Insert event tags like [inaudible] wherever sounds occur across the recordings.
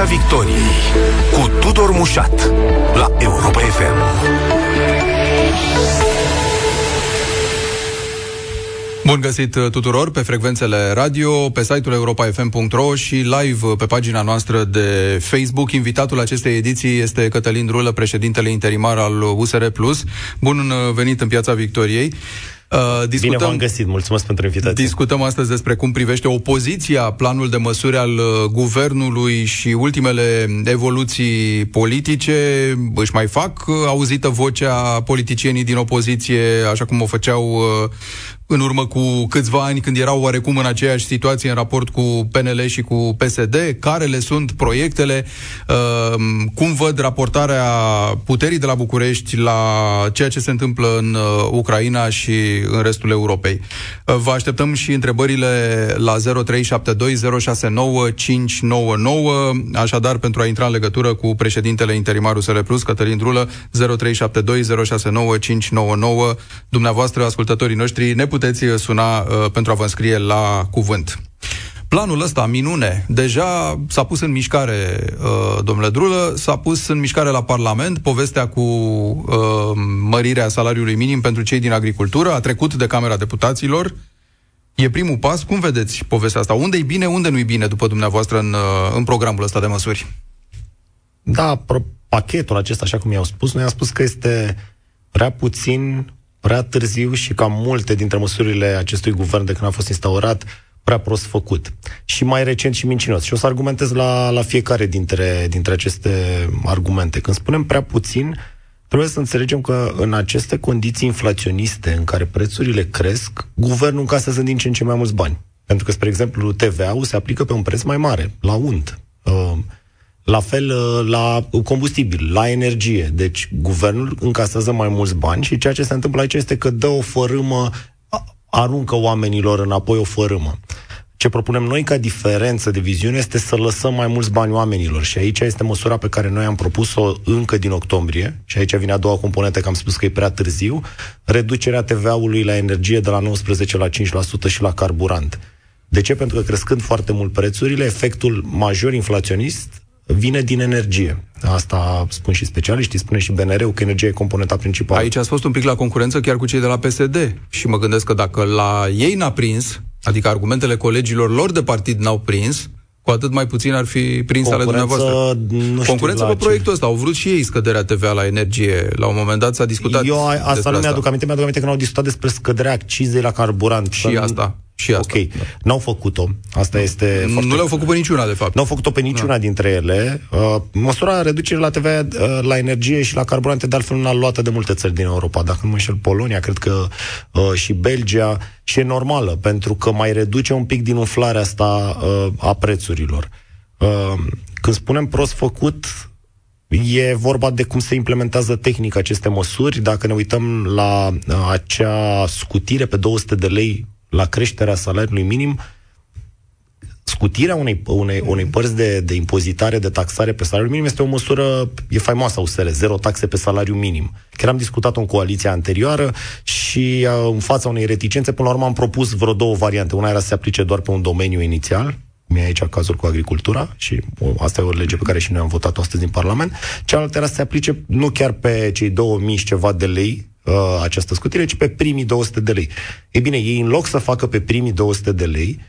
Piața Victoriei cu Tudor Mușat la Europa FM. Bun găsit uh, tuturor pe frecvențele radio, pe site-ul europa.fm.ro și live uh, pe pagina noastră de Facebook. Invitatul acestei ediții este Cătălin Drulă, președintele interimar al USR+. Bun uh, venit în Piața Victoriei. Uh, discutăm, Bine v-am găsit, mulțumesc pentru invitație. Discutăm astăzi despre cum privește opoziția planul de măsuri al uh, guvernului și ultimele evoluții politice. Își mai fac uh, auzită vocea politicienii din opoziție, așa cum o făceau uh, în urmă cu câțiva ani, când erau oarecum în aceeași situație în raport cu PNL și cu PSD, care le sunt proiectele, uh, cum văd raportarea puterii de la București la ceea ce se întâmplă în uh, Ucraina și în restul Europei. Uh, vă așteptăm și întrebările la 0372069599, așadar pentru a intra în legătură cu președintele interimar USR Plus, Cătălin Drulă, 0372069599, dumneavoastră, ascultătorii noștri, ne puteți uh, suna uh, pentru a vă înscrie la cuvânt. Planul ăsta, minune, deja s-a pus în mișcare, uh, domnule Drulă, s-a pus în mișcare la Parlament, povestea cu uh, mărirea salariului minim pentru cei din agricultură, a trecut de Camera Deputaților, e primul pas. Cum vedeți povestea asta? Unde e bine, unde nu e bine, după dumneavoastră, în, uh, în programul ăsta de măsuri? Da, pachetul acesta, așa cum i-au spus, noi am spus că este prea puțin prea târziu și cam multe dintre măsurile acestui guvern de când a fost instaurat prea prost făcut. Și mai recent și mincinos. Și o să argumentez la, la fiecare dintre, dintre aceste argumente. Când spunem prea puțin, trebuie să înțelegem că în aceste condiții inflaționiste în care prețurile cresc, guvernul încasează din ce în ce mai mulți bani. Pentru că, spre exemplu, TVA-ul se aplică pe un preț mai mare, la unt. Uh, la fel uh, la combustibil, la energie. Deci guvernul încasează mai mulți bani și ceea ce se întâmplă aici este că dă o fărâmă, aruncă oamenilor înapoi o fărâmă. Ce propunem noi ca diferență de viziune este să lăsăm mai mulți bani oamenilor și aici este măsura pe care noi am propus-o încă din octombrie și aici vine a doua componentă, că am spus că e prea târziu, reducerea TVA-ului la energie de la 19 la 5% și la carburant. De ce? Pentru că crescând foarte mult prețurile, efectul major inflaționist vine din energie. Asta spun și specialiștii, spune și BNR-ul că energia e componenta principală. Aici ați fost un pic la concurență chiar cu cei de la PSD și mă gândesc că dacă la ei n-a prins, adică argumentele colegilor lor de partid n-au prins, cu atât mai puțin ar fi prins ale dumneavoastră. Nu Concurență pe proiectul ăsta. Au vrut și ei scăderea TVA la energie. La un moment dat s-a discutat Eu asta nu mi-aduc aminte. Mi-aduc aminte că n-au discutat despre scăderea accizei la carburant. Și asta. Și asta. Ok. Da. N-au făcut-o. Asta da. este Nu foarte... le-au făcut pe niciuna, de fapt. Nu au făcut-o pe niciuna da. dintre ele. Uh, măsura reducerii la TVA uh, la energie și la carburante, de altfel, nu a luată de multe țări din Europa. Dacă nu mă înșel, Polonia, cred că uh, și Belgia. Și e normală, pentru că mai reduce un pic din umflarea asta uh, a prețurilor. Uh, când spunem prost făcut, E vorba de cum se implementează tehnic aceste măsuri. Dacă ne uităm la uh, acea scutire pe 200 de lei la creșterea salariului minim, scutirea unei, unei, unei părți de, de impozitare, de taxare pe salariul minim este o măsură, e faimoasă USR, zero taxe pe salariu minim. Chiar am discutat în coaliția anterioară și uh, în fața unei reticențe, până la urmă am propus vreo două variante. Una era să se aplice doar pe un domeniu inițial, cum e aici cazul cu agricultura și o, asta e o lege pe care și noi am votat-o astăzi din Parlament. Cealaltă era să se aplice nu chiar pe cei 2000 și ceva de lei uh, această scutire, ci pe primii 200 de lei. Ei bine, ei în loc să facă pe primii 200 de lei,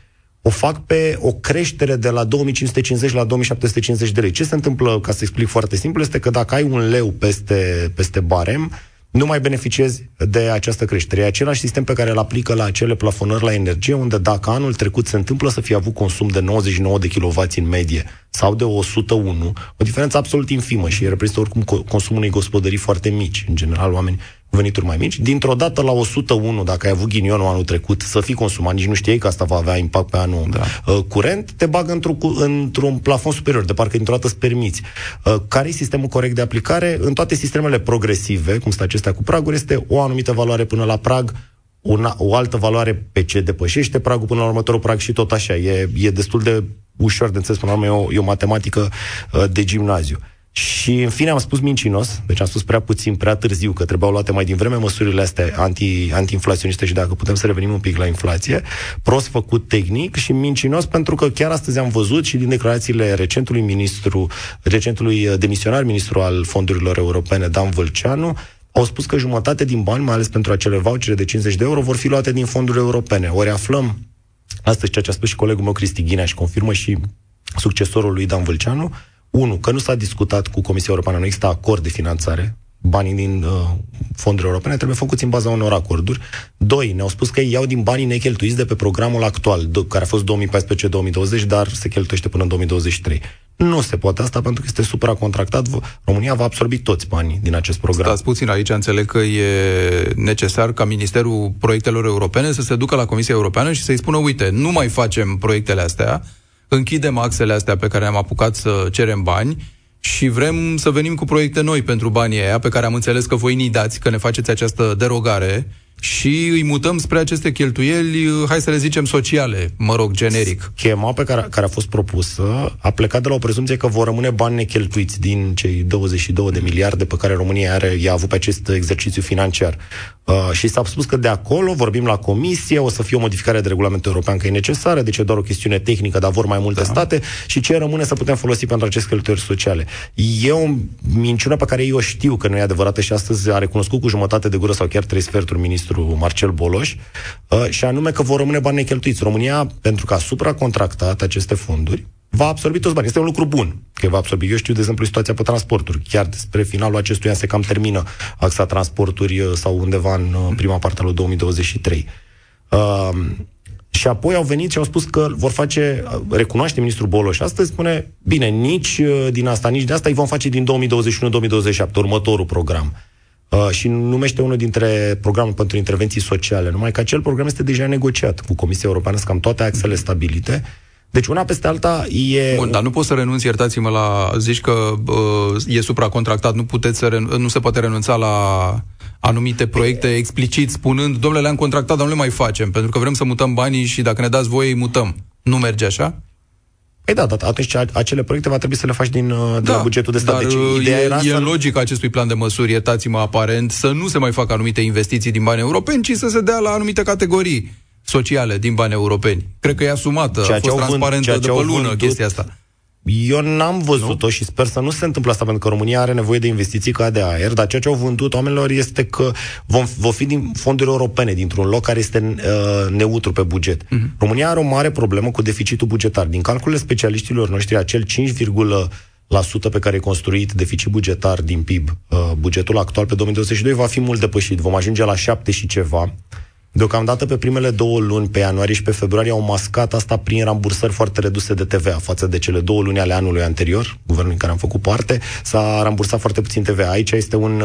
o fac pe o creștere de la 2550 la 2750 de lei. Ce se întâmplă, ca să explic foarte simplu, este că dacă ai un leu peste, peste barem, nu mai beneficiezi de această creștere. E același sistem pe care îl aplică la acele plafonări la energie, unde dacă anul trecut se întâmplă să fie avut consum de 99 de kW în medie sau de 101, o diferență absolut infimă și reprezintă oricum consumul unei gospodării foarte mici. În general, oameni venituri mai mici, dintr-o dată la 101, dacă ai avut ghinionul anul trecut, să fii consumat, nici nu știai că asta va avea impact pe anul da. uh, curent, te bagă într-un, într-un plafon superior, de parcă dintr-o dată îți permiți. Uh, care e sistemul corect de aplicare? În toate sistemele progresive, cum sunt acestea cu praguri, este o anumită valoare până la prag, una, o altă valoare pe ce depășește pragul până la următorul prag și tot așa. E, e destul de ușor de înțeles, până la urmă e o, e o matematică uh, de gimnaziu. Și în fine am spus mincinos, deci am spus prea puțin, prea târziu, că trebuiau luate mai din vreme măsurile astea anti, anti-inflaționiste și dacă putem să revenim un pic la inflație, prost făcut tehnic și mincinos pentru că chiar astăzi am văzut și din declarațiile recentului ministru, recentului demisionar ministru al fondurilor europene, Dan Vâlceanu, au spus că jumătate din bani, mai ales pentru acele vouchere de 50 de euro, vor fi luate din fonduri europene. Ori aflăm astăzi ceea ce a spus și colegul meu Cristi Ghinea și confirmă și succesorul lui Dan Vâlceanu, unu, că nu s-a discutat cu Comisia Europeană, nu există acord de finanțare, banii din uh, fonduri europene trebuie făcuți în baza unor acorduri. Doi, ne-au spus că ei iau din banii necheltuiți de pe programul actual, care a fost 2014-2020, dar se cheltuiește până în 2023. Nu se poate asta pentru că este supracontractat. România va absorbi toți banii din acest program. Stați puțin aici, înțeleg că e necesar ca Ministerul Proiectelor Europene să se ducă la Comisia Europeană și să-i spună, uite, nu mai facem proiectele astea, închidem axele astea pe care am apucat să cerem bani și vrem să venim cu proiecte noi pentru banii aia pe care am înțeles că voi ni dați, că ne faceți această derogare și îi mutăm spre aceste cheltuieli, hai să le zicem sociale, mă rog, generic. Schema pe care, care a fost propusă a plecat de la o prezumție că vor rămâne bani necheltuiți din cei 22 de miliarde pe care România are, i-a avut pe acest exercițiu financiar. Uh, și s-a spus că de acolo, vorbim la comisie, o să fie o modificare de regulament european că e necesară, deci e doar o chestiune tehnică, dar vor mai multe da. state și ce rămâne să putem folosi pentru aceste cheltuieli sociale. E o minciună pe care eu știu că nu e adevărată și astăzi a recunoscut cu jumătate de gură sau chiar trei sferturi ministrul Marcel Boloș, uh, și anume că vor rămâne bani necheltuiți. România, pentru că a supracontractat aceste fonduri, va absorbi toți banii. Este un lucru bun că va absorbi. Eu știu, de exemplu, situația pe transporturi. Chiar spre finalul acestui an se cam termină axa transporturi uh, sau undeva în uh, prima parte a lui 2023. Uh, și apoi au venit și au spus că vor face, uh, recunoaște ministrul Boloș astăzi, spune, bine, nici din asta, nici de asta îi vom face din 2021-2027, următorul program. Uh, și numește unul dintre programul pentru intervenții sociale. Numai că acel program este deja negociat cu Comisia Europeană, sunt cam toate axele stabilite deci una peste alta e... Bun, dar nu poți să renunți, iertați-mă, la... Zici că uh, e supracontractat, nu, puteți să ren... nu se poate renunța la anumite proiecte explicit spunând, domnule, le-am contractat, dar nu le mai facem, pentru că vrem să mutăm banii și dacă ne dați voie, îi mutăm. Nu merge așa? Păi da, da, atunci acele proiecte va trebui să le faci din uh, de da, la bugetul de stat. Dar deci, uh, ideea e, era e să... în logica acestui plan de măsuri, iertați-mă aparent, să nu se mai facă anumite investiții din bani europeni, ci să se dea la anumite categorii sociale din bani europeni. Cred că e asumată, ceea a fost transparentă de pe lună chestia asta. Eu n-am văzut-o și sper să nu se întâmple asta, pentru că România are nevoie de investiții ca de aer, dar ceea ce au vândut oamenilor este că vom, vom fi din fonduri europene, dintr-un loc care este uh, neutru pe buget. Uh-huh. România are o mare problemă cu deficitul bugetar. Din calculele specialiștilor noștri, acel 5, la sută pe care e construit deficit bugetar din PIB, uh, bugetul actual pe 2022 va fi mult depășit. Vom ajunge la 7 și ceva. Deocamdată pe primele două luni, pe ianuarie și pe februarie, au mascat asta prin rambursări foarte reduse de TVA față de cele două luni ale anului anterior, guvernul în care am făcut parte, s-a rambursat foarte puțin TVA. Aici este un,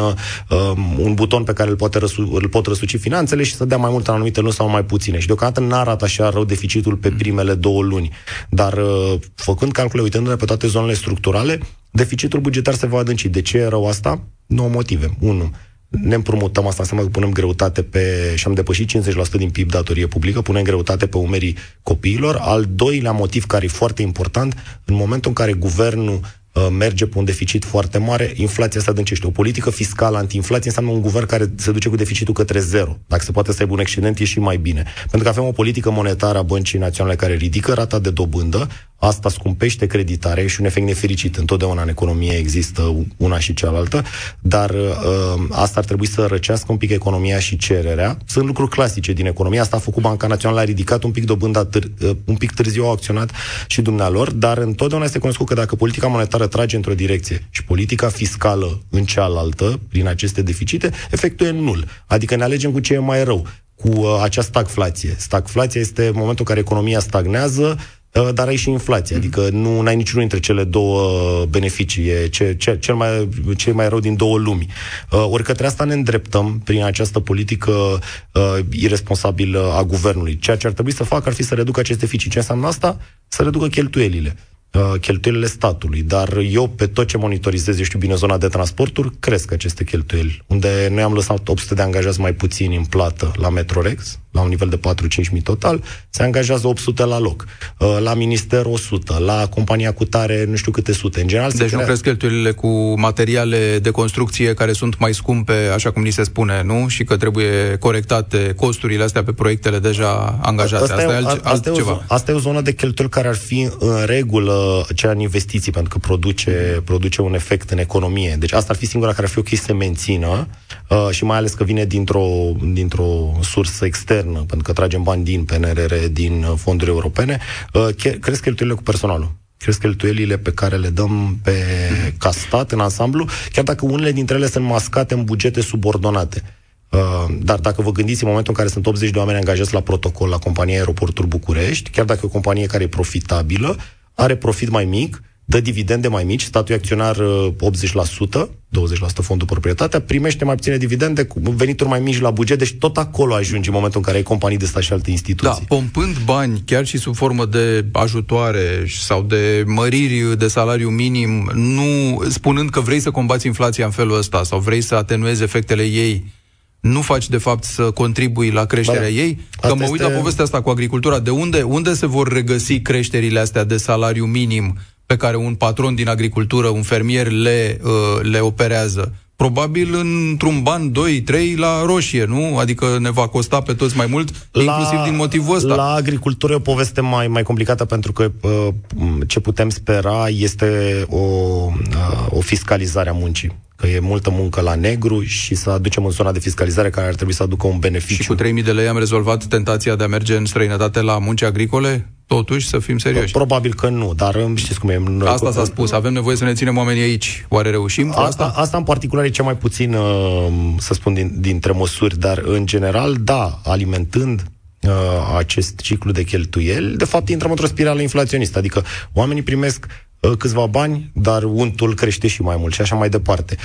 uh, un buton pe care îl, poate răsu- îl pot răsuci finanțele și să dea mai mult în anumite luni sau mai puține. Și deocamdată n-a arată așa rău deficitul pe primele două luni. Dar uh, făcând calcule, uitându-ne pe toate zonele structurale, deficitul bugetar se va adânci. De ce e rău asta? Nouă motive. Unu, ne împrumutăm, asta înseamnă că punem greutate pe, și am depășit 50% din PIB datorie publică, punem greutate pe umerii copiilor. Al doilea motiv care e foarte important, în momentul în care guvernul Uh, merge pe un deficit foarte mare, inflația se adâncește. O politică fiscală anti-inflație înseamnă un guvern care se duce cu deficitul către zero. Dacă se poate să aibă un excedent, e și mai bine. Pentru că avem o politică monetară a băncii naționale care ridică rata de dobândă, asta scumpește creditarea și un efect nefericit. Întotdeauna în economie există una și cealaltă, dar uh, asta ar trebui să răcească un pic economia și cererea. Sunt lucruri clasice din economie. Asta a făcut Banca Națională, a ridicat un pic dobânda, târ- uh, un pic târziu au acționat și dumnealor, dar întotdeauna este cunoscut că dacă politica monetară trage într-o direcție și politica fiscală în cealaltă, prin aceste deficite, efectul e nul. Adică ne alegem cu ce e mai rău cu uh, acea stagflație. Stagflația este momentul în care economia stagnează, uh, dar ai și inflație, mm. adică nu ai niciunul dintre cele două beneficii, e ce, ce, cel mai, ce mai rău din două lumi. Uh, ori către asta ne îndreptăm prin această politică uh, irresponsabilă a guvernului. Ceea ce ar trebui să facă ar fi să reducă acest deficit. Ce înseamnă asta? Să reducă cheltuielile. Uh, cheltuielile statului, dar eu pe tot ce monitorizez, eu știu bine zona de transporturi, cresc aceste cheltuieli, unde noi am lăsat 800 de angajați mai puțini în plată la Metrorex, la un nivel de 4-5 mii total, se angajează 800 la loc. Uh, la minister 100, la compania cu tare nu știu câte sute. În general, deci nu cresc cheltuielile cu materiale de construcție care sunt mai scumpe, așa cum ni se spune, nu? Și că trebuie corectate costurile astea pe proiectele deja angajate. Asta, asta e, alt, asta altceva. E o, asta e o zonă de cheltuieli care ar fi în regulă cea în investiții, pentru că produce, produce un efect în economie. Deci asta ar fi singura care ar fi ok să mențină uh, și mai ales că vine dintr-o, dintr-o sursă externă internă, pentru că tragem bani din PNRR, din uh, fonduri europene, uh, cresc cheltuielile cu personalul cresc cheltuielile pe care le dăm pe ca stat în ansamblu, chiar dacă unele dintre ele sunt mascate în bugete subordonate. Uh, dar dacă vă gândiți în momentul în care sunt 80 de oameni angajați la protocol la compania Aeroporturi București, chiar dacă e o companie care e profitabilă, are profit mai mic, dă dividende mai mici, statul acționar 80%, uh, 20% fondul proprietatea, primește mai puține dividende cu venituri mai mici la buget, deci tot acolo ajungi în momentul în care ai companii de stat și alte instituții. Da, pompând bani, chiar și sub formă de ajutoare sau de măriri de salariu minim, nu spunând că vrei să combați inflația în felul ăsta sau vrei să atenuezi efectele ei, nu faci de fapt să contribui la creșterea da. ei? Că mă uit este... la povestea asta cu agricultura. De unde, unde se vor regăsi creșterile astea de salariu minim pe care un patron din agricultură, un fermier le, uh, le operează. Probabil într-un ban 2-3 la roșie, nu? Adică ne va costa pe toți mai mult, la, inclusiv din motivul ăsta. La agricultură e o poveste mai, mai complicată pentru că uh, ce putem spera este o, uh, o fiscalizare a muncii că e multă muncă la negru și să aducem în zona de fiscalizare care ar trebui să aducă un beneficiu. Și cu 3.000 de lei am rezolvat tentația de a merge în străinătate la munci agricole? Totuși, să fim serioși. Probabil că nu, dar știți cum e. Noi asta s-a spus, avem nevoie să ne ținem oamenii aici. Oare reușim asta? Asta, asta în particular e cea mai puțin, uh, să spun, din, dintre măsuri, dar în general, da, alimentând uh, acest ciclu de cheltuieli, de fapt intrăm într-o spirală inflaționistă, adică oamenii primesc uh, câțiva bani, dar untul crește și mai mult și așa mai departe.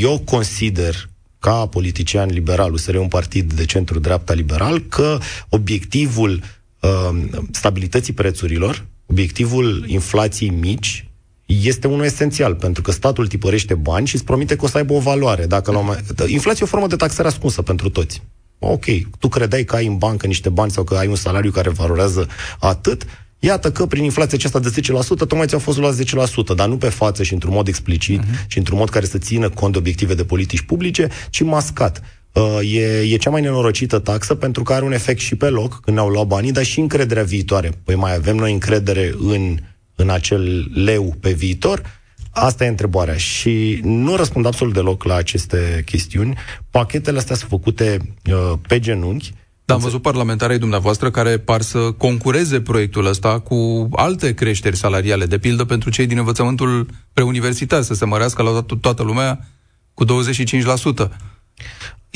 Eu consider ca politician liberal, USR un partid de centru-dreapta liberal, că obiectivul uh, stabilității prețurilor, obiectivul inflației mici, este unul esențial, pentru că statul tipărește bani și îți promite că o să aibă o valoare. Dacă la Inflația e o formă de taxare ascunsă pentru toți. Ok, tu credeai că ai în bancă niște bani sau că ai un salariu care valorează atât, Iată că prin inflația aceasta de 10%, tocmai ți-au fost luat 10%, dar nu pe față și într-un mod explicit uh-huh. și într-un mod care să țină cont de obiective de politici publice, ci mascat. Uh, e, e cea mai nenorocită taxă pentru că are un efect și pe loc, când ne-au luat banii, dar și încrederea viitoare. Păi mai avem noi încredere în, în acel leu pe viitor? Asta e întrebarea și nu răspund absolut deloc la aceste chestiuni. Pachetele astea sunt făcute uh, pe genunchi, da, am văzut parlamentarii dumneavoastră care par să concureze proiectul ăsta cu alte creșteri salariale, de pildă pentru cei din învățământul preuniversitar, să se mărească la to- toată lumea cu 25%.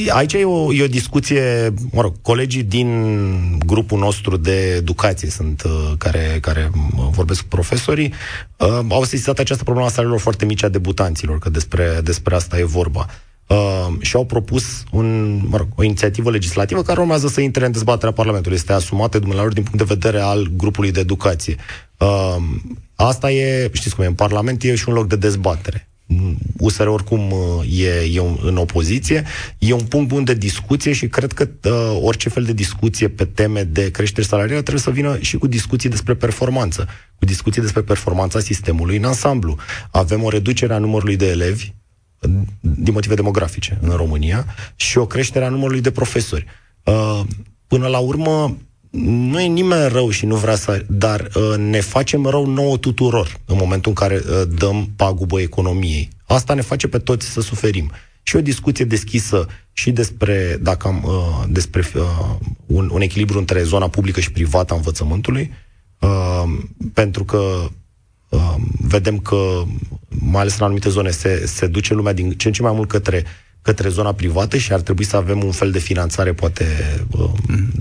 Aici e o, e o discuție, mă rog, colegii din grupul nostru de educație sunt uh, care, care vorbesc cu profesorii, uh, au sesizat această problemă a salariilor foarte mici a debutanților, că despre, despre asta e vorba. Uh, și au propus un, mă rog, o inițiativă legislativă care urmează să intre în dezbaterea Parlamentului. Este asumată dumneavoastră din punct de vedere al grupului de educație. Uh, asta e, știți cum e, în Parlament e și un loc de dezbatere. USR oricum uh, e, e în opoziție, e un punct bun de discuție și cred că uh, orice fel de discuție pe teme de creștere salarială trebuie să vină și cu discuții despre performanță, cu discuții despre performanța sistemului în ansamblu. Avem o reducere a numărului de elevi uh, din motive demografice în România și o creștere a numărului de profesori. Uh, până la urmă, nu e nimeni rău și nu vrea să... Dar uh, ne facem rău nouă tuturor în momentul în care uh, dăm pagubă economiei. Asta ne face pe toți să suferim. Și o discuție deschisă și despre, dacă am, uh, despre uh, un, un echilibru între zona publică și privată a învățământului, uh, pentru că uh, vedem că, mai ales în anumite zone, se, se duce lumea din ce în ce mai mult către uh, către zona privată și ar trebui să avem un fel de finanțare poate uh,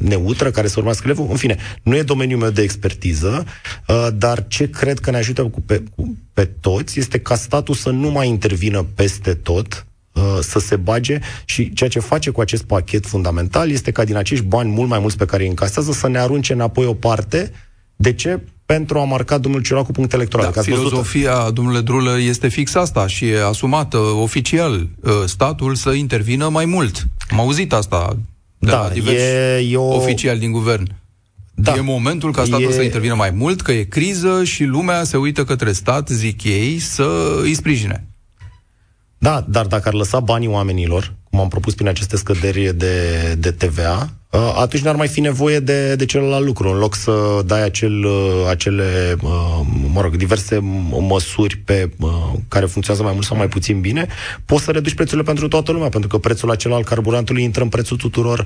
neutră care să urmească elevul. În fine, nu e domeniul meu de expertiză, uh, dar ce cred că ne ajută cu pe, cu, pe toți este ca statul să nu mai intervină peste tot, uh, să se bage și ceea ce face cu acest pachet fundamental este ca din acești bani mult mai mulți pe care îi încasează să ne arunce înapoi o parte. De ce? Pentru a marca domnul Ciolacu punct electoral. Da, filozofia, văzut... domnule Drulă, este fix asta și e asumată oficial uh, statul să intervină mai mult. Am auzit asta de da, la diversi e, e o... oficiali din guvern. Da. E momentul ca statul e... să intervină mai mult, că e criză și lumea se uită către stat, zic ei, să îi sprijine. Da, dar dacă ar lăsa banii oamenilor, cum am propus prin aceste scăderi de, de TVA, uh, atunci n-ar mai fi nevoie de, de celălalt lucru. În loc să dai acel, uh, acele, uh, mă rog, diverse măsuri pe care funcționează mai mult sau mai puțin bine, poți să reduci prețurile pentru toată lumea, pentru că prețul acela al carburantului intră în prețul tuturor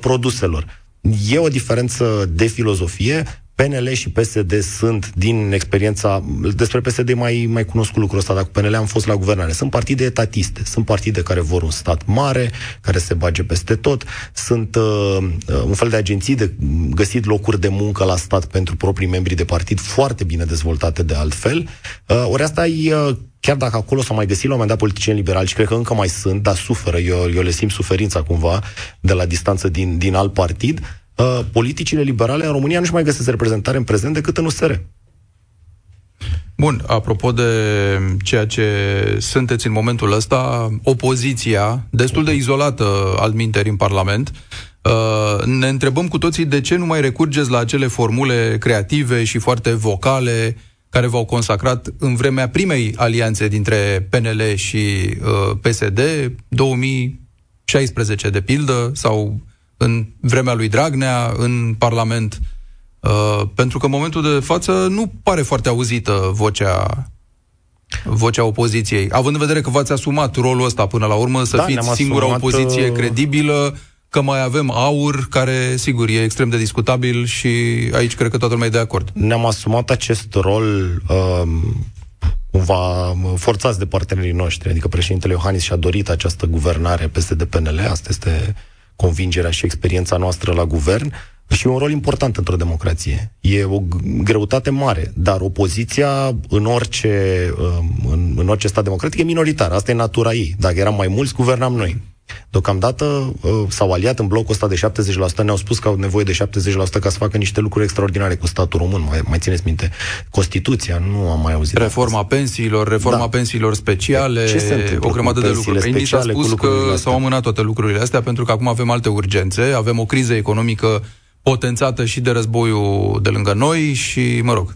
produselor. E o diferență de filozofie. PNL și PSD sunt, din experiența, despre PSD mai, mai cunoscut lucrul ăsta, dar cu PNL am fost la guvernare. Sunt partide etatiste, sunt partide care vor un stat mare, care se bage peste tot, sunt uh, uh, un fel de agenții de găsit locuri de muncă la stat pentru proprii membri de partid, foarte bine dezvoltate de altfel. Uh, ori asta e uh, chiar dacă acolo s-au mai găsit la un moment dat politicieni liberali și cred că încă mai sunt, dar suferă, eu, eu le simt suferința cumva de la distanță din, din alt partid, uh, politicile liberale în România nu-și mai găsesc reprezentare în prezent decât în USR. Bun, apropo de ceea ce sunteți în momentul ăsta, opoziția, destul de izolată al minteri în Parlament, uh, ne întrebăm cu toții de ce nu mai recurgeți la acele formule creative și foarte vocale care v-au consacrat în vremea primei alianțe dintre PNL și uh, PSD, 2016 de pildă, sau în vremea lui Dragnea, în Parlament, uh, pentru că în momentul de față nu pare foarte auzită vocea vocea opoziției, având în vedere că v-ați asumat rolul ăsta până la urmă, să da, fiți singura asumat, opoziție uh, credibilă, că mai avem aur, care, sigur, e extrem de discutabil și aici cred că toată lumea e de acord. Ne-am asumat acest rol um, cumva forțați de partenerii noștri, adică președintele Iohannis și-a dorit această guvernare peste de PNL, asta este convingerea și experiența noastră la guvern, și un rol important într-o democrație. E o greutate mare, dar opoziția în orice, um, în, în orice stat democratic e minoritară. Asta e natura ei. Dacă eram mai mulți, guvernam noi. Deocamdată uh, s-au aliat în blocul ăsta de 70%, ne-au spus că au nevoie de 70% ca să facă niște lucruri extraordinare cu statul român. Mai, mai țineți minte? Constituția, nu am mai auzit. Reforma pensiilor, reforma da. pensiilor speciale, Ce o grămadă de lucruri. Speciale, s-a spus că s-au amânat toate lucrurile astea pentru că acum avem alte urgențe, avem o criză economică potențată și de războiul de lângă noi și, mă rog,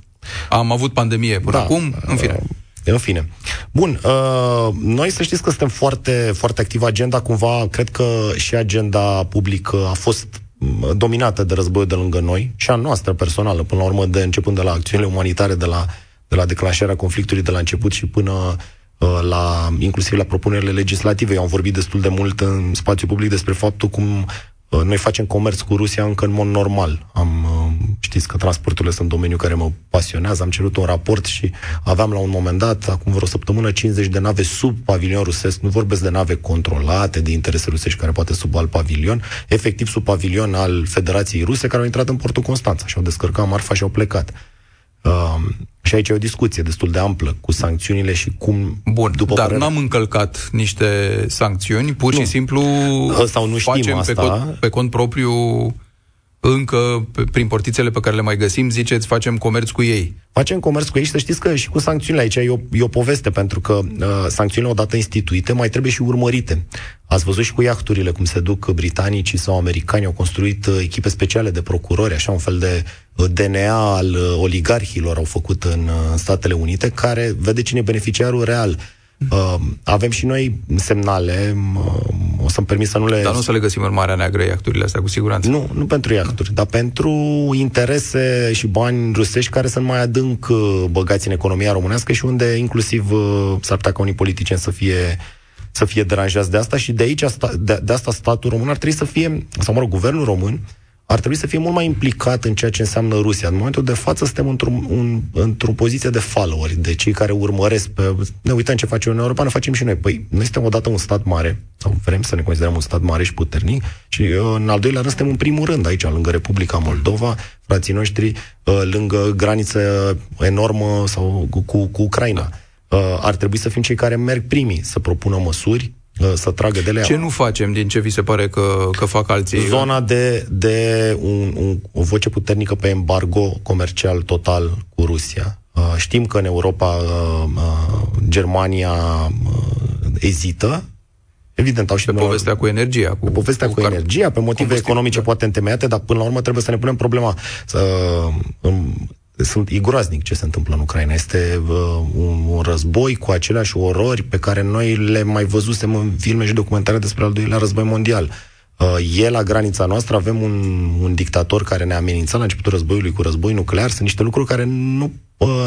am avut pandemie până da. acum, în fine. Uh, în fine. Bun, uh, noi să știți că suntem foarte, foarte activi. Agenda, cumva, cred că și agenda publică a fost mm, dominată de războiul de lângă noi și a noastră personală, până la urmă, de începând de la acțiunile umanitare, de la, de la declanșarea conflictului de la început și până uh, la, inclusiv la propunerile legislative. Eu am vorbit destul de mult în spațiu public despre faptul cum Uh, noi facem comerț cu Rusia încă în mod normal. Am, uh, știți că transporturile sunt domeniul care mă pasionează, am cerut un raport și aveam la un moment dat, acum vreo săptămână, 50 de nave sub pavilion rusesc, nu vorbesc de nave controlate de interese rusești care poate sub alt pavilion, efectiv sub pavilion al Federației Ruse care au intrat în portul Constanța și au descărcat marfa și au plecat. Uh, și aici e o discuție destul de amplă cu sancțiunile și cum... Bun, după dar părere... n-am încălcat niște sancțiuni, pur și nu. simplu Sau nu știm facem asta. Pe, cont, pe cont propriu încă prin portițele pe care le mai găsim, ziceți, facem comerț cu ei. Facem comerț cu ei și să știți că și cu sancțiunile aici e o, e o poveste, pentru că uh, sancțiunile odată instituite mai trebuie și urmărite. Ați văzut și cu iahturile cum se duc britanicii sau americani, au construit uh, echipe speciale de procurori, așa un fel de uh, DNA al uh, oligarhilor au făcut în uh, Statele Unite, care vede cine e beneficiarul real Uh, avem și noi semnale, uh, o să-mi permit să nu le... Dar nu să le găsim în Marea Neagră iacturile astea, cu siguranță. Nu, nu pentru iacturi, dar pentru interese și bani rusești care sunt mai adânc uh, băgați în economia românească și unde inclusiv uh, s-ar putea ca unii politicieni să fie să fie deranjați de asta și de aici, de, de asta statul român ar trebui să fie, sau mă rog, guvernul român, ar trebui să fie mult mai implicat în ceea ce înseamnă Rusia. În momentul de față suntem într-o, un, într-o poziție de followeri, de cei care urmăresc pe... Ne uităm ce face Uniunea Europeană, facem și noi. Păi, noi suntem odată un stat mare, sau vrem să ne considerăm un stat mare și puternic, și uh, în al doilea rând suntem în primul rând aici, lângă Republica Moldova, frații noștri, uh, lângă graniță enormă sau cu, cu Ucraina. Uh, ar trebui să fim cei care merg primii să propună măsuri uh, să tragă de ele. Ce nu facem din ce vi se pare că, că fac alții? Zona de, de un, un, o voce puternică pe embargo comercial total cu Rusia. Uh, știm că în Europa uh, uh, Germania uh, ezită, Evident, au și pe povestea cu energia. Cu, pe povestea cu, cu energia, pe motive economice da. poate întemeiate, dar până la urmă trebuie să ne punem problema. Uh, sunt, e groaznic ce se întâmplă în Ucraina. Este uh, un, un război cu aceleași orori pe care noi le mai văzusem în filme și documentare despre al doilea război mondial. Uh, e la granița noastră, avem un, un dictator care ne amenința la începutul războiului cu război nuclear. Sunt niște lucruri care nu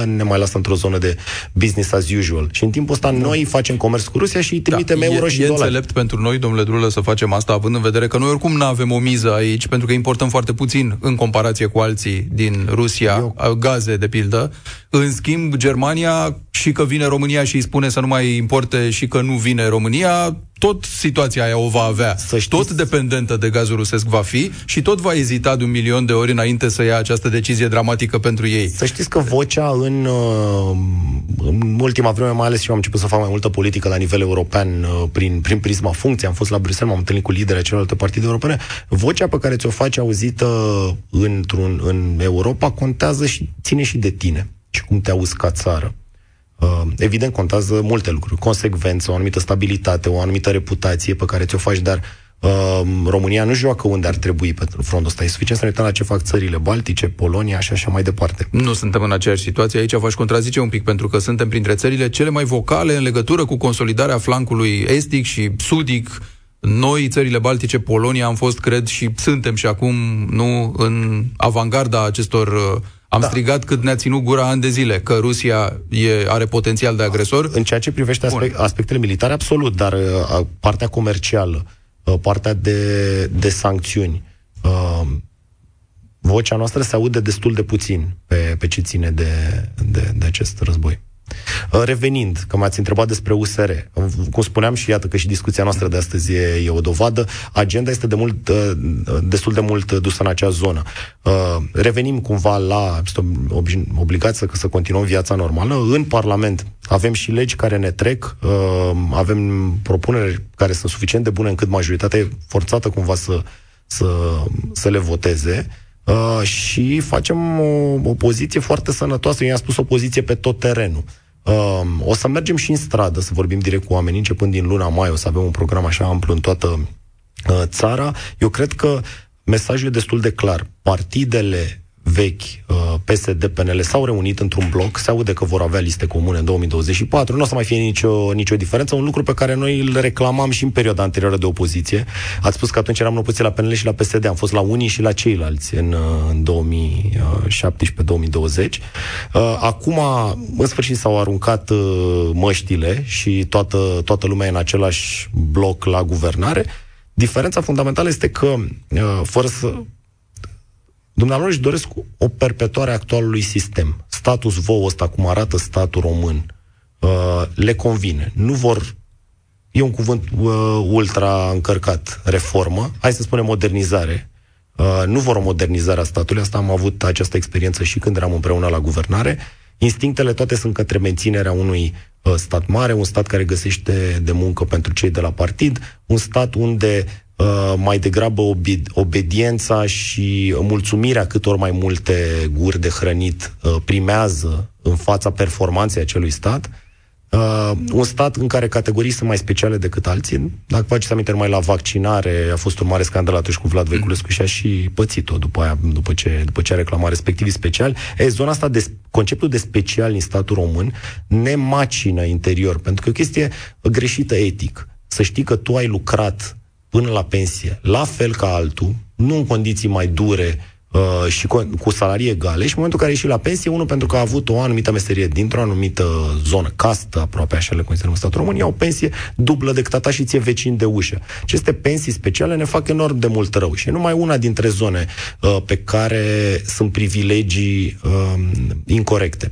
ne mai lasă într-o zonă de business as usual. Și în timpul ăsta da. noi facem comerț cu Rusia și îi trimitem da, euro e, și e dolari. înțelept pentru noi, domnule Drulă, să facem asta, având în vedere că noi oricum nu avem o miză aici, pentru că importăm foarte puțin în comparație cu alții din Rusia, Eu... gaze, de pildă. În schimb, Germania, și că vine România și îi spune să nu mai importe și că nu vine România, tot situația aia o va avea. Să știți... Tot dependentă de gazul rusesc va fi și tot va ezita de un milion de ori înainte să ia această decizie dramatică pentru ei. Să știți că vocea în, uh, în ultima vreme, mai ales și eu am început să fac mai multă politică la nivel european uh, prin, prin prisma funcției, am fost la Bruxelles, m-am întâlnit cu liderii celorlalte partide europene, vocea pe care ți-o faci auzită într-un, în Europa contează și ține și de tine și cum te auzi ca țară. Uh, evident, contează multe lucruri. Consecvență, o anumită stabilitate, o anumită reputație pe care ți-o faci, dar uh, România nu joacă unde ar trebui pe frontul ăsta. E suficient să ne uităm la ce fac țările Baltice, Polonia și așa mai departe. Nu suntem în aceeași situație. Aici v-aș contrazice un pic, pentru că suntem printre țările cele mai vocale în legătură cu consolidarea flancului estic și sudic noi, țările Baltice, Polonia, am fost, cred, și suntem și acum, nu, în avangarda acestor uh, am da. strigat cât ne-a ținut gura ani de zile, că Rusia e, are potențial de agresor. În ceea ce privește aspect, aspectele militare, absolut, dar uh, partea comercială, uh, partea de, de sancțiuni, uh, vocea noastră se aude destul de puțin pe, pe ce ține de, de, de acest război. Uh, revenind, că m-ați întrebat despre USR, cum spuneam și iată că și discuția noastră de astăzi e, e o dovadă, agenda este de mult, uh, destul de mult dusă în acea zonă. Uh, revenim cumva la, obligați să, să continuăm viața normală. În Parlament avem și legi care ne trec, avem propuneri care sunt suficient de bune încât majoritatea e forțată cumva să, să, să le voteze. Uh, și facem o, o poziție foarte sănătoasă. Eu i-am spus o poziție pe tot terenul. Uh, o să mergem și în stradă să vorbim direct cu oamenii, începând din luna mai, o să avem un program așa amplu în toată uh, țara. Eu cred că mesajul e destul de clar. Partidele vechi, uh, PSD, PNL, s-au reunit într-un bloc, se aude că vor avea liste comune în 2024, nu o să mai fie nicio, nicio diferență, un lucru pe care noi îl reclamam și în perioada anterioară de opoziție. Ați spus că atunci eram în opoziție la PNL și la PSD, am fost la unii și la ceilalți în, uh, în 2017-2020. Uh, acum, în sfârșit, s-au aruncat măștile și toată, toată lumea e în același bloc la guvernare. Diferența fundamentală este că, fără să Dumnealor își doresc o perpetuare a actualului sistem. Status quo ăsta, cum arată statul român, uh, le convine. Nu vor e un cuvânt uh, ultra încărcat, reformă, hai să spunem modernizare. Uh, nu vor o modernizare a statului, asta am avut această experiență și când eram împreună la guvernare. Instinctele toate sunt către menținerea unui uh, stat mare, un stat care găsește de muncă pentru cei de la partid, un stat unde Uh, mai degrabă obi- obediența și mulțumirea cât ori mai multe guri de hrănit uh, primează în fața performanței acelui stat. Uh, un stat în care categorii sunt mai speciale decât alții. Dacă faceți aminte numai la vaccinare, a fost un mare scandal atunci cu Vlad Voiculescu și a și pățit-o după, aia, după, ce, după ce a reclamat respectivii speciali. E, zona asta, de, conceptul de special în statul român ne macină interior, pentru că e o chestie greșită etic. Să știi că tu ai lucrat până la pensie, la fel ca altul, nu în condiții mai dure uh, și cu, cu salarii egale și în momentul în care ieși la pensie, unul pentru că a avut o anumită meserie dintr-o anumită zonă, castă aproape, așa le considerăm în statul România, o pensie dublă decât a ta și ție vecin de ușă. Aceste pensii speciale ne fac enorm de mult rău și e numai una dintre zone uh, pe care sunt privilegii uh, incorrecte.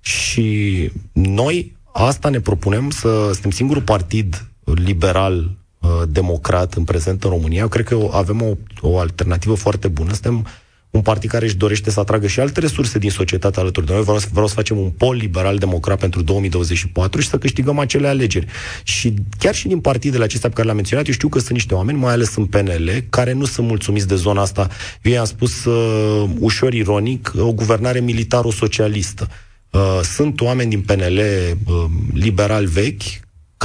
Și noi asta ne propunem să suntem singurul partid liberal Uh, democrat în prezent în România. Eu cred că avem o, o alternativă foarte bună. Suntem un partid care își dorește să atragă și alte resurse din societate alături de noi. Vreau să, vreau să facem un pol liberal-democrat pentru 2024 și să câștigăm acele alegeri. Și chiar și din partidele acestea pe care le-am menționat, eu știu că sunt niște oameni, mai ales în PNL, care nu sunt mulțumiți de zona asta. Eu i-am spus uh, ușor ironic, o guvernare militaro-socialistă. Uh, sunt oameni din PNL uh, liberal vechi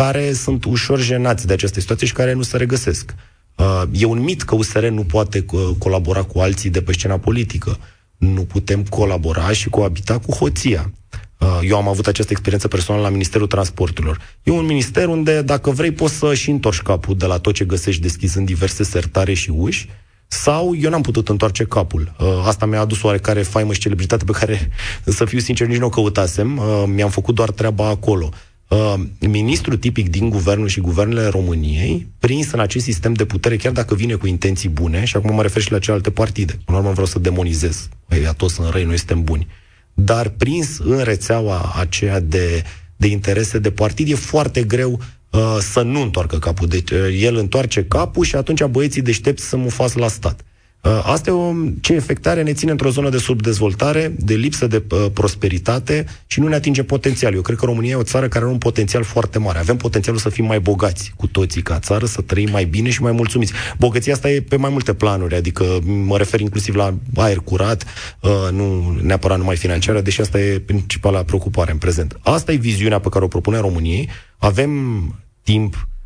care sunt ușor jenați de această situație și care nu se regăsesc. Uh, e un mit că USR nu poate uh, colabora cu alții de pe scena politică. Nu putem colabora și coabita cu hoția. Uh, eu am avut această experiență personală la Ministerul Transporturilor. E un minister unde, dacă vrei, poți să și întorci capul de la tot ce găsești deschis în diverse sertare și uși, sau eu n-am putut întoarce capul. Asta mi-a adus oarecare faimă și celebritate pe care, [laughs] să fiu sincer, nici nu o căutasem. Mi-am făcut doar treaba acolo uh, ministru tipic din guvernul și guvernele României, prins în acest sistem de putere, chiar dacă vine cu intenții bune, și acum mă refer și la celelalte partide. Până la urmă vreau să demonizez. Ei, toți sunt răi, noi suntem buni. Dar prins în rețeaua aceea de, de interese de partid, e foarte greu uh, să nu întoarcă capul. Deci uh, el întoarce capul și atunci băieții deștepți să mu la stat. Uh, asta e o, ce efectare ne ține într-o zonă de subdezvoltare, de lipsă de uh, prosperitate și nu ne atinge potențial. Eu cred că România e o țară care are un potențial foarte mare. Avem potențialul să fim mai bogați cu toții ca țară, să trăim mai bine și mai mulțumiți. Bogăția asta e pe mai multe planuri, adică mă refer inclusiv la aer curat, uh, nu neapărat numai financiară, deși asta e principala preocupare în prezent. Asta e viziunea pe care o propune României. Avem timp Uh,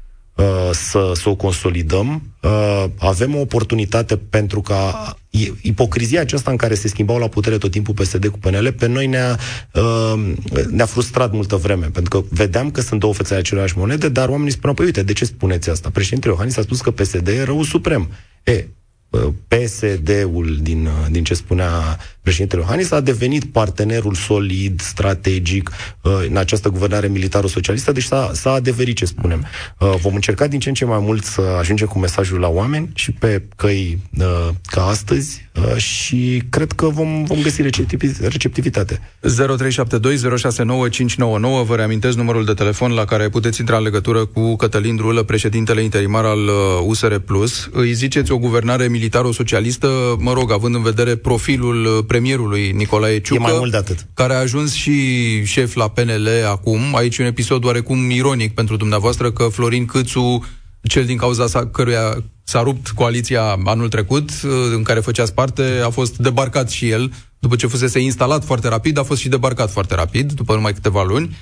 să, să o consolidăm. Uh, avem o oportunitate pentru ca ipocrizia aceasta în care se schimbau la putere tot timpul PSD cu PNL, pe noi ne-a, uh, ne-a frustrat multă vreme, pentru că vedeam că sunt două fețe ale aceleași monede, dar oamenii spuneau, păi uite, de ce spuneți asta? Președintele Iohannis a spus că PSD e rău suprem. E, PSD-ul, din, din ce spunea președintele Iohannis, a devenit partenerul solid, strategic uh, în această guvernare militară-socialistă, deci s-a, s-a adeverit ce spunem. Uh, vom încerca din ce în ce mai mult să ajungem cu mesajul la oameni și pe căi uh, ca astăzi și cred că vom, vom găsi receptivitate. 0372069599 Vă reamintesc numărul de telefon la care puteți intra în legătură cu Cătălin Drulă, președintele interimar al USR+. Îi ziceți o guvernare militaro-socialistă, mă rog, având în vedere profilul premierului Nicolae Ciucă, e mai mult de atât. care a ajuns și șef la PNL acum. Aici un episod oarecum ironic pentru dumneavoastră că Florin Câțu, cel din cauza sa, căruia s-a rupt coaliția anul trecut, în care făceați parte, a fost debarcat și el, după ce fusese instalat foarte rapid, a fost și debarcat foarte rapid, după numai câteva luni.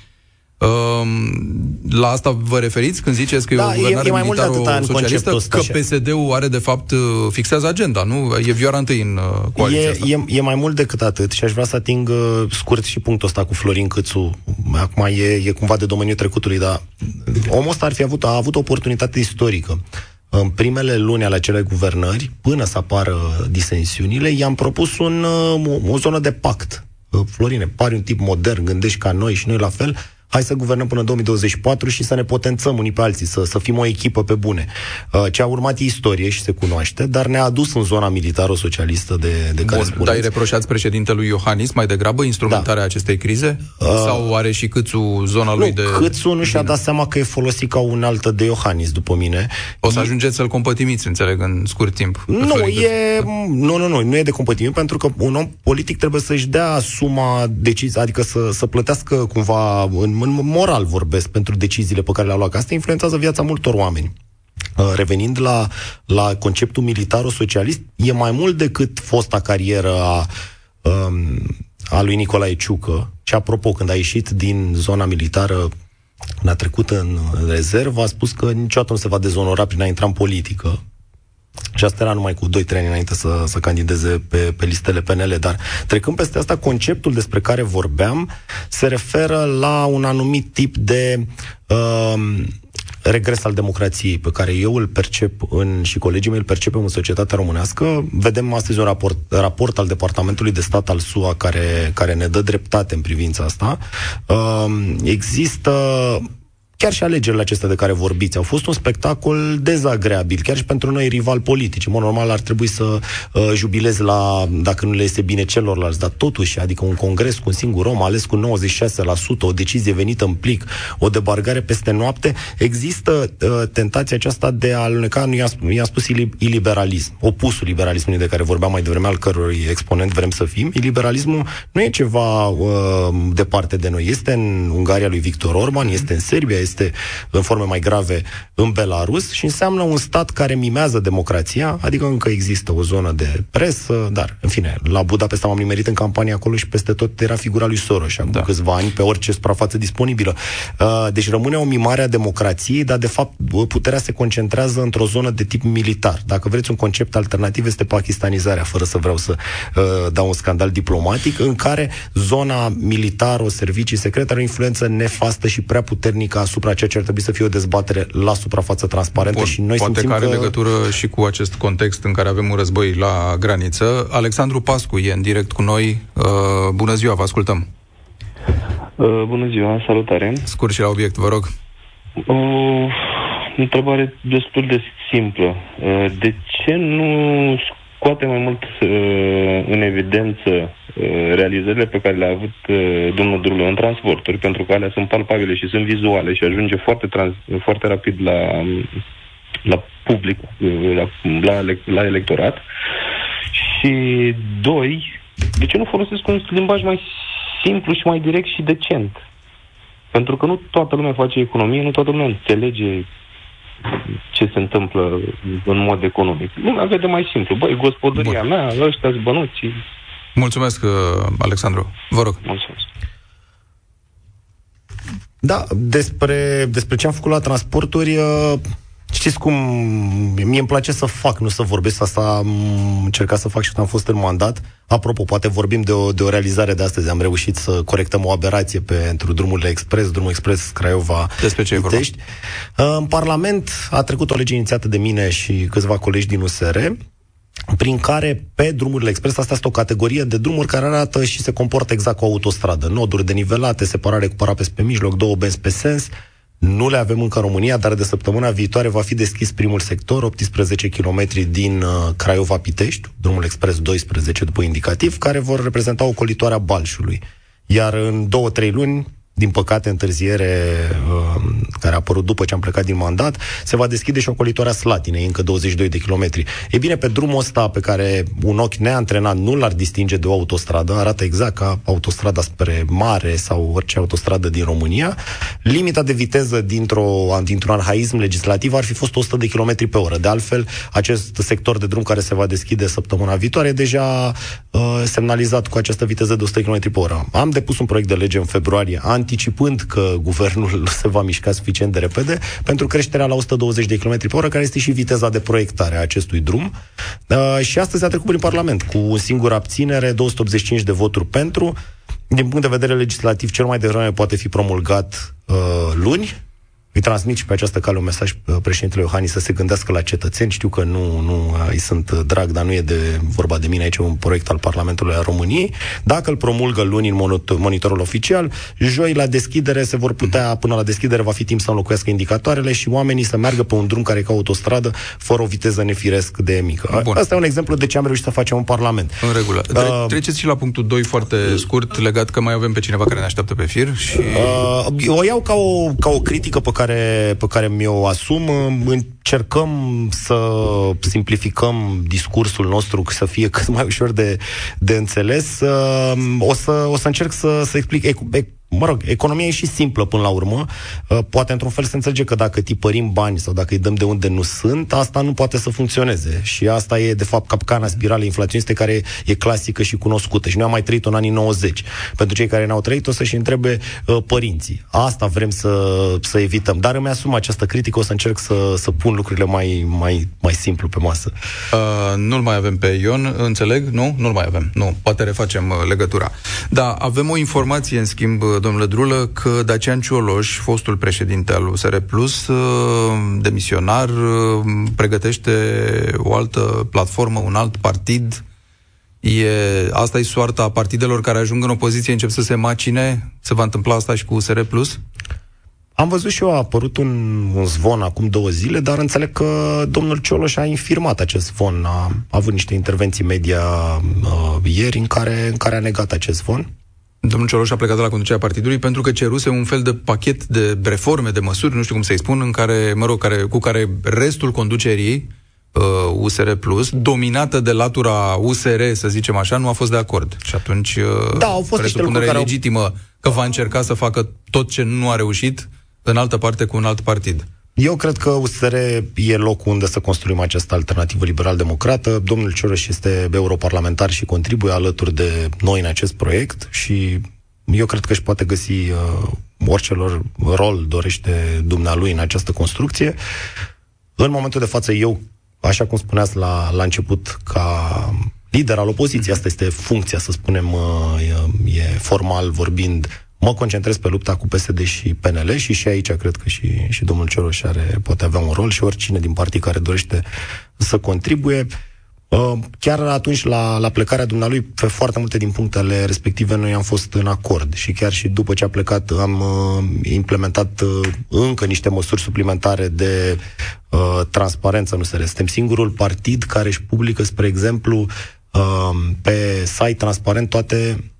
La asta vă referiți când ziceți că da, e o guvernare e, e mai mult de socialistă, că PSD-ul are de fapt uh, fixează agenda, nu? E vioara întâi în uh, coaliția e, asta. E, e mai mult decât atât și aș vrea să ating uh, scurt și punctul ăsta cu Florin Câțu. Acum e, e cumva de domeniul trecutului, dar omul ăsta ar fi avut, a avut o oportunitate istorică. În primele luni ale acelei guvernări, până să apară disensiunile, i-am propus un, o, o zonă de pact. Florine, pari un tip modern, gândești ca noi și noi la fel, hai să guvernăm până în 2024 și să ne potențăm unii pe alții, să, să fim o echipă pe bune. Uh, ce a urmat e istorie și se cunoaște, dar ne-a adus în zona militaro-socialistă de, de care spuneți. Dar îi reproșați președintelui Iohannis mai degrabă instrumentarea da. acestei crize? Uh, Sau are și Câțu zona lui nu, de... Câțu nu și-a dat seama că e folosit ca un altă de Iohannis, după mine. O să ajungeți să-l compătimiți, înțeleg, în scurt timp. Nu, e... Nu, nu, nu, nu e de compătimit, pentru că un om politic trebuie să-și dea suma decizii, adică să, să plătească cumva în în moral vorbesc, pentru deciziile pe care le-a luat, că asta influențează viața multor oameni. Uh, revenind la, la conceptul militar-socialist, e mai mult decât fosta carieră a, um, a lui Nicolae Ciucă. Și apropo, când a ieșit din zona militară, când a trecut în rezervă, a spus că niciodată nu se va dezonora prin a intra în politică. Și asta era numai cu 2-3 ani înainte să, să candideze pe, pe listele PNL. Dar trecând peste asta, conceptul despre care vorbeam se referă la un anumit tip de uh, regres al democrației pe care eu îl percep în, și colegii mei îl percepem în societatea românească. Vedem astăzi un raport, raport al Departamentului de Stat al SUA care, care ne dă dreptate în privința asta. Uh, există chiar și alegerile acestea de care vorbiți au fost un spectacol dezagreabil, chiar și pentru noi rival politici. În mod normal ar trebui să uh, jubilezi la, dacă nu le este bine celorlalți, dar totuși, adică un congres cu un singur om ales cu 96%, o decizie venită în plic, o debargare peste noapte, există uh, tentația aceasta de a aluneca, nu i-am, i-am spus iliberalism, opusul liberalismului de care vorbeam mai devreme, al cărui exponent vrem să fim. Iliberalismul nu e ceva uh, departe de noi. Este în Ungaria lui Victor Orban, este în Serbia, este în forme mai grave în Belarus și înseamnă un stat care mimează democrația, adică încă există o zonă de presă, dar, în fine, la Budapesta m-am nimerit în campanie acolo și peste tot era figura lui Soros, acum da. câțiva ani, pe orice suprafață disponibilă. Uh, deci rămâne o mimare a democrației, dar, de fapt, puterea se concentrează într-o zonă de tip militar. Dacă vreți un concept alternativ, este pakistanizarea, fără să vreau să uh, dau un scandal diplomatic, în care zona militară, o servicii secrete, are o influență nefastă și prea puternică asupra ceea ce ar trebui să fie o dezbatere la suprafață transparentă Bun, și noi poate simțim că are că... legătură și cu acest context în care avem un război la graniță. Alexandru Pascu e în direct cu noi. Uh, bună ziua, vă ascultăm. Uh, bună ziua, salutare. Scurt și la obiect, vă rog. O întrebare destul de simplă. Uh, de ce nu scoate mai mult uh, în evidență uh, realizările pe care le-a avut uh, domnul Drulă în transporturi, pentru că alea sunt palpabile și sunt vizuale și ajunge foarte, trans, foarte rapid la, la public, uh, la, la, la electorat. Și doi, de ce nu folosesc un limbaj mai simplu și mai direct și decent? Pentru că nu toată lumea face economie, nu toată lumea înțelege ce se întâmplă în mod economic. Lumea vede mai simplu. Băi, gospodăria Bun. mea, ăștia bănuții. Mulțumesc, uh, Alexandru. Vă rog. Mulțumesc. Da, despre, despre ce am făcut la transporturi, uh, Știți cum, mie îmi place să fac, nu să vorbesc, asta am încercat să fac și când am fost în mandat. Apropo, poate vorbim de o, de o realizare de astăzi. Am reușit să corectăm o aberație pentru drumurile expres, drumul expres Craiova Despre ce Vitești. În Parlament a trecut o lege inițiată de mine și câțiva colegi din USR, prin care pe drumurile expres, asta este o categorie de drumuri care arată și se comportă exact cu o autostradă. Noduri de nivelate, separare cu parapes pe mijloc, două benzi pe sens, nu le avem încă în România, dar de săptămâna viitoare va fi deschis primul sector, 18 km din uh, Craiova-Pitești, drumul expres 12 după indicativ, care vor reprezenta ocolitoarea Balșului. Iar în două-trei luni din păcate, întârziere uh, care a apărut după ce am plecat din mandat, se va deschide și ocolitoarea Slatinei, încă 22 de kilometri. E bine, pe drumul ăsta pe care un ochi neantrenat nu l-ar distinge de o autostradă, arată exact ca autostrada spre mare sau orice autostradă din România, limita de viteză dintr-o, dintr-un arhaism legislativ ar fi fost 100 de km pe oră. De altfel, acest sector de drum care se va deschide săptămâna viitoare e deja uh, semnalizat cu această viteză de 100 km pe oră. Am depus un proiect de lege în februarie, anticipând că guvernul [laughs] se va mișca suficient de repede, pentru creșterea la 120 de km pe oră, care este și viteza de proiectare a acestui drum. Uh, și astăzi a trecut prin Parlament cu un singur abținere, 285 de voturi pentru. Din punct de vedere legislativ, cel mai devreme poate fi promulgat uh, luni, îi transmit și pe această cale un mesaj uh, președintele Iohannis să se gândească la cetățeni. Știu că nu, nu uh, îi sunt uh, drag, dar nu e de vorba de mine aici, un proiect al Parlamentului a României. Dacă îl promulgă luni în monitorul oficial, joi la deschidere se vor putea, până la deschidere va fi timp să înlocuiască indicatoarele și oamenii să meargă pe un drum care e ca autostradă, fără o viteză nefiresc de mică. Bun. Asta e un exemplu de ce am reușit să facem un Parlament. În regulă. Uh, Treceți și la punctul 2 foarte scurt, legat că mai avem pe cineva care ne așteaptă pe fir și... Uh, o iau ca o, ca o critică pe care care, pe care mi-o asum, încercăm să simplificăm discursul nostru să fie cât mai ușor de, de înțeles. O să, o să încerc să, să explic mă rog, economia e și simplă până la urmă. Uh, poate într-un fel se înțelege că dacă tipărim bani sau dacă îi dăm de unde nu sunt, asta nu poate să funcționeze. Și asta e, de fapt, capcana spiralei inflaționiste care e clasică și cunoscută. Și noi am mai trăit în anii 90. Pentru cei care n-au trăit, o să-și întrebe uh, părinții. Asta vrem să, să evităm. Dar îmi asum această critică, o să încerc să, să pun lucrurile mai, mai, mai simplu pe masă. Uh, nu-l mai avem pe Ion, înțeleg? Nu? Nu-l mai avem. Nu, poate refacem uh, legătura. Da, avem o informație, în schimb, domnule Drulă, că Dacian Cioloș, fostul președinte al USR Plus, uh, demisionar, uh, pregătește o altă platformă, un alt partid. E, asta e soarta partidelor care ajung în opoziție, încep să se macine. Se va întâmpla asta și cu USR Plus? am văzut și eu, a apărut un, un zvon acum două zile, dar înțeleg că domnul Cioloș a infirmat acest zvon. A, a avut niște intervenții media uh, ieri în care, în care a negat acest zvon. Domnul Cioloș a plecat de la conducerea partidului pentru că ceruse un fel de pachet de reforme, de măsuri, nu știu cum să-i spun, în care, mă rog, care, cu care restul conducerii uh, USR Plus, dominată de latura USR, să zicem așa, nu a fost de acord. Și atunci uh, da, au fost niște care legitimă că va încerca să facă tot ce nu a reușit în altă parte cu un alt partid. Eu cred că USR e locul unde să construim această alternativă liberal-democrată. Domnul Cioroș este europarlamentar și contribuie alături de noi în acest proiect și eu cred că își poate găsi uh, orice lor rol dorește dumnealui în această construcție. În momentul de față, eu, așa cum spuneați la, la început, ca lider al opoziției, asta este funcția, să spunem, uh, e, e formal vorbind, mă concentrez pe lupta cu PSD și PNL și și aici cred că și, și domnul Cioroș are, poate avea un rol și oricine din partii care dorește să contribuie. Uh, chiar atunci, la, la plecarea dumnealui, pe foarte multe din punctele respective, noi am fost în acord și chiar și după ce a plecat am uh, implementat uh, încă niște măsuri suplimentare de uh, transparență, nu se Suntem singurul partid care își publică, spre exemplu, uh, pe site transparent toate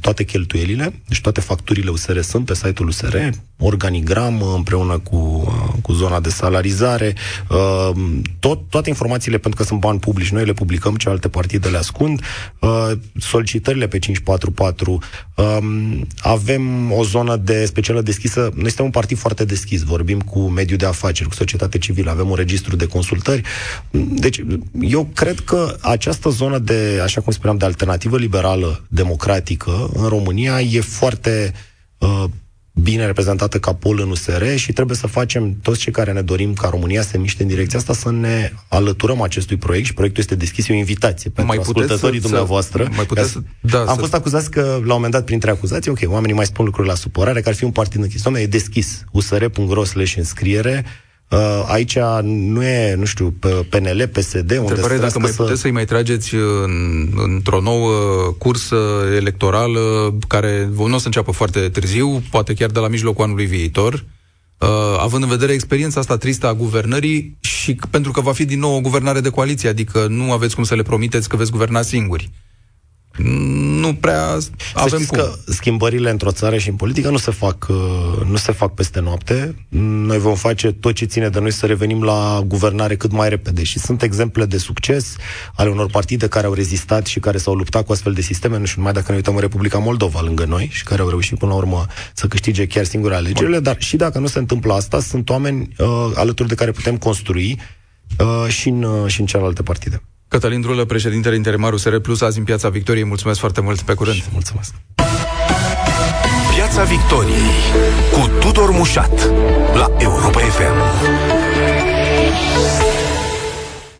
toate cheltuielile, deci toate facturile USR sunt pe site-ul USR, organigram împreună cu, cu zona de salarizare, uh, tot, toate informațiile, pentru că sunt bani publici, noi le publicăm, celelalte partide le ascund, uh, solicitările pe 544, um, avem o zonă de specială deschisă, noi suntem un partid foarte deschis, vorbim cu mediul de afaceri, cu societate civilă, avem un registru de consultări, deci eu cred că această zonă de, așa cum spuneam, de alternativă liberală, democratică, în România e foarte uh, bine reprezentată ca pol în USR și trebuie să facem toți cei care ne dorim ca România să se miște în direcția asta să ne alăturăm acestui proiect și proiectul este deschis, e o invitație pentru mai ascultătorii să, dumneavoastră. Mai puteți să, da, am să... fost acuzați că, la un moment dat, printre acuzații, ok, oamenii mai spun lucruri la supărare, că ar fi un partid închis. Doamne, e deschis. usr.ro slash înscriere Uh, aici nu e, nu știu, PNL, PSD, unde Întrebare dacă mai să... puteți să-i mai trageți în, într-o nouă cursă electorală care nu o să înceapă foarte târziu, poate chiar de la mijlocul anului viitor, uh, având în vedere experiența asta tristă a guvernării și pentru că va fi din nou o guvernare de coaliție, adică nu aveți cum să le promiteți că veți guverna singuri nu prea avem cum. că schimbările într-o țară și în politică nu se fac uh, nu se fac peste noapte. Noi vom face tot ce ține de noi să revenim la guvernare cât mai repede și sunt exemple de succes ale unor partide care au rezistat și care s-au luptat cu astfel de sisteme, nu știu numai dacă ne uităm în Republica Moldova lângă noi și care au reușit până la urmă să câștige chiar singure alegerile, dar și dacă nu se întâmplă asta, sunt oameni uh, alături de care putem construi uh, și, în, uh, și în celelalte partide. Cătălin Drulă, președintele interimar USR Plus, azi în Piața Victoriei. Mulțumesc foarte mult, pe curând. Și mulțumesc. Piața Victoriei cu Tudor Mușat la Europa FM.